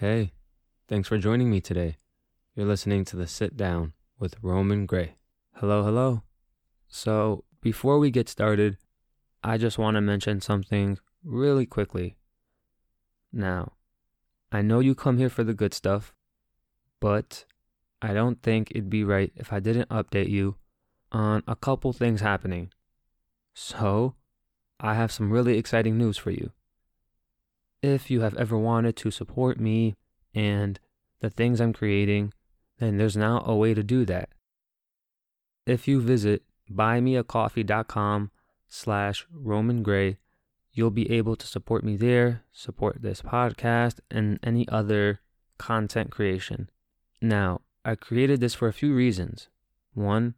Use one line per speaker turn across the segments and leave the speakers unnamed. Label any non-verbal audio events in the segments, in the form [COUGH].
Hey, thanks for joining me today. You're listening to the Sit Down with Roman Gray. Hello, hello. So, before we get started, I just want to mention something really quickly. Now, I know you come here for the good stuff, but I don't think it'd be right if I didn't update you on a couple things happening. So, I have some really exciting news for you. If you have ever wanted to support me and the things I'm creating, then there's now a way to do that. If you visit buymeacoffee.com slash Roman Gray, you'll be able to support me there, support this podcast, and any other content creation. Now, I created this for a few reasons. One,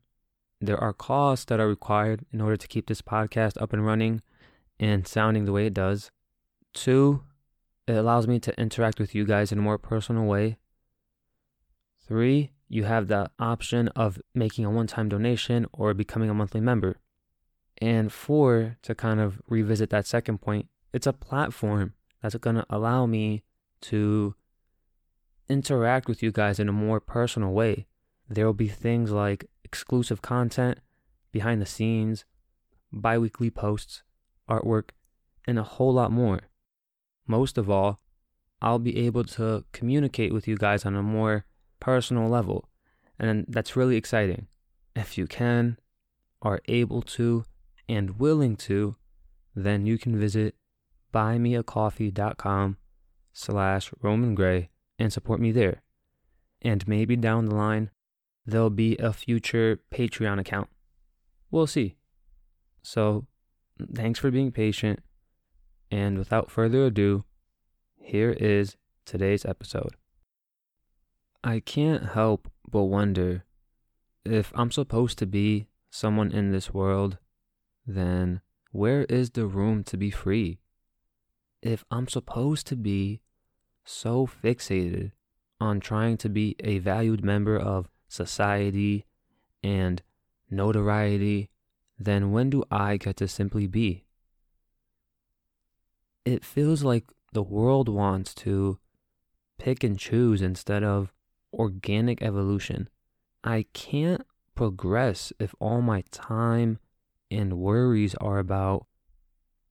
there are costs that are required in order to keep this podcast up and running and sounding the way it does. Two, it allows me to interact with you guys in a more personal way. Three, you have the option of making a one time donation or becoming a monthly member. And four, to kind of revisit that second point, it's a platform that's going to allow me to interact with you guys in a more personal way. There will be things like exclusive content, behind the scenes, bi weekly posts, artwork, and a whole lot more most of all, I'll be able to communicate with you guys on a more personal level. And that's really exciting. If you can, are able to, and willing to, then you can visit buymeacoffee.com slash Roman Gray and support me there. And maybe down the line, there'll be a future Patreon account. We'll see. So, thanks for being patient. And without further ado, here is today's episode. I can't help but wonder if I'm supposed to be someone in this world, then where is the room to be free? If I'm supposed to be so fixated on trying to be a valued member of society and notoriety, then when do I get to simply be? It feels like the world wants to pick and choose instead of organic evolution. I can't progress if all my time and worries are about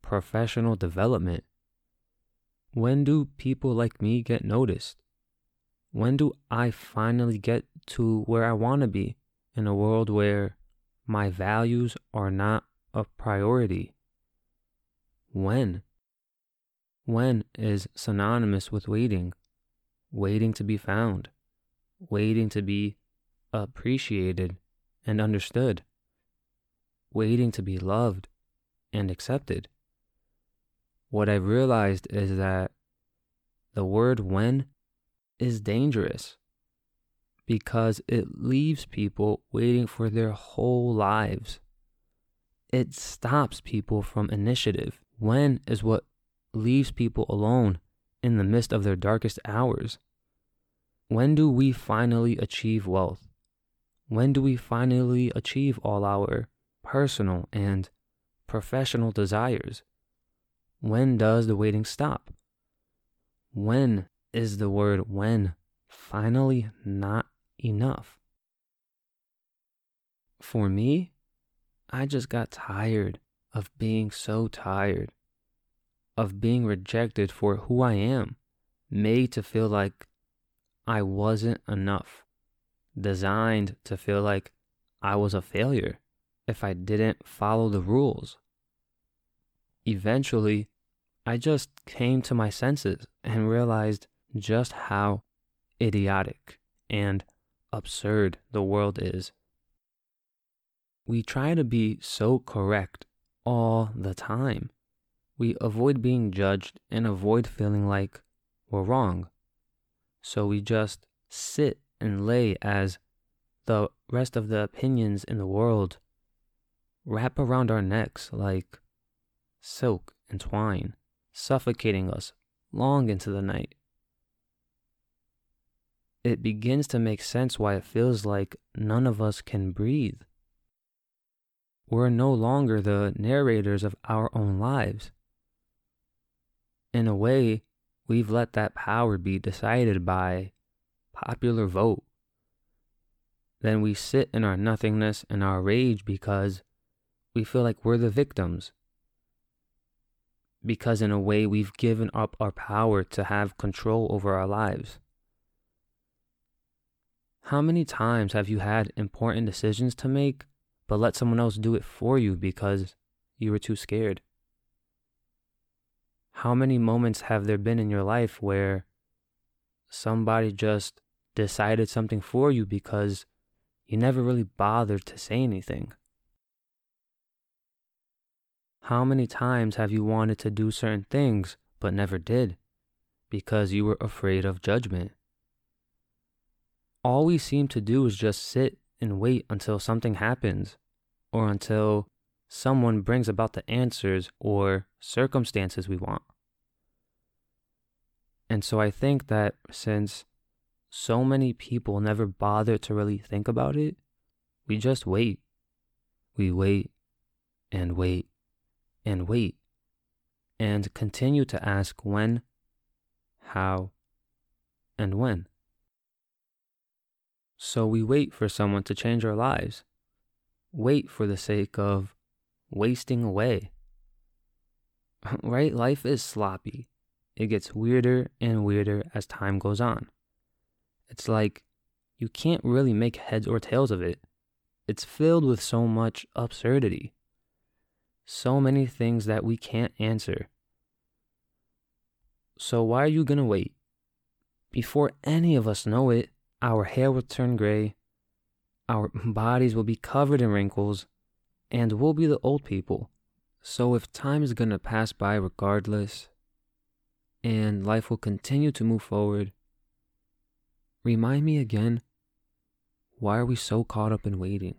professional development. When do people like me get noticed? When do I finally get to where I want to be in a world where my values are not a priority? When? When is synonymous with waiting, waiting to be found, waiting to be appreciated and understood, waiting to be loved and accepted. What I've realized is that the word when is dangerous because it leaves people waiting for their whole lives. It stops people from initiative. When is what leaves people alone in the midst of their darkest hours? When do we finally achieve wealth? When do we finally achieve all our personal and professional desires? When does the waiting stop? When is the word when finally not enough? For me, I just got tired of being so tired of being rejected for who I am, made to feel like I wasn't enough, designed to feel like I was a failure if I didn't follow the rules. Eventually, I just came to my senses and realized just how idiotic and absurd the world is. We try to be so correct all the time we avoid being judged and avoid feeling like we're wrong. So we just sit and lay as the rest of the opinions in the world wrap around our necks like silk and twine, suffocating us long into the night. It begins to make sense why it feels like none of us can breathe. We're no longer the narrators of our own lives in a way, we've let that power be decided by popular vote. Then we sit in our nothingness and our rage because we feel like we're the victims. Because in a way, we've given up our power to have control over our lives. How many times have you had important decisions to make, but let someone else do it for you because you were too scared? How many moments have there been in your life where somebody just decided something for you because you never really bothered to say anything? How many times have you wanted to do certain things but never did because you were afraid of judgment? All we seem to do is just sit and wait until something happens or until someone brings about the answers or circumstances we want. And so I think that since so many people never bother to really think about it, we just wait. We wait and wait and wait and continue to ask when, how, and when. So we wait for someone to change our lives. Wait for the sake of wasting away. [LAUGHS] right? Life is sloppy. It gets weirder and weirder as time goes on. It's like you can't really make heads or tails of it. It's filled with so much absurdity. So many things that we can't answer. So, why are you gonna wait? Before any of us know it, our hair will turn gray, our [LAUGHS] bodies will be covered in wrinkles, and we'll be the old people. So, if time is gonna pass by regardless, and life will continue to move forward, remind me again why are we so caught up in waiting?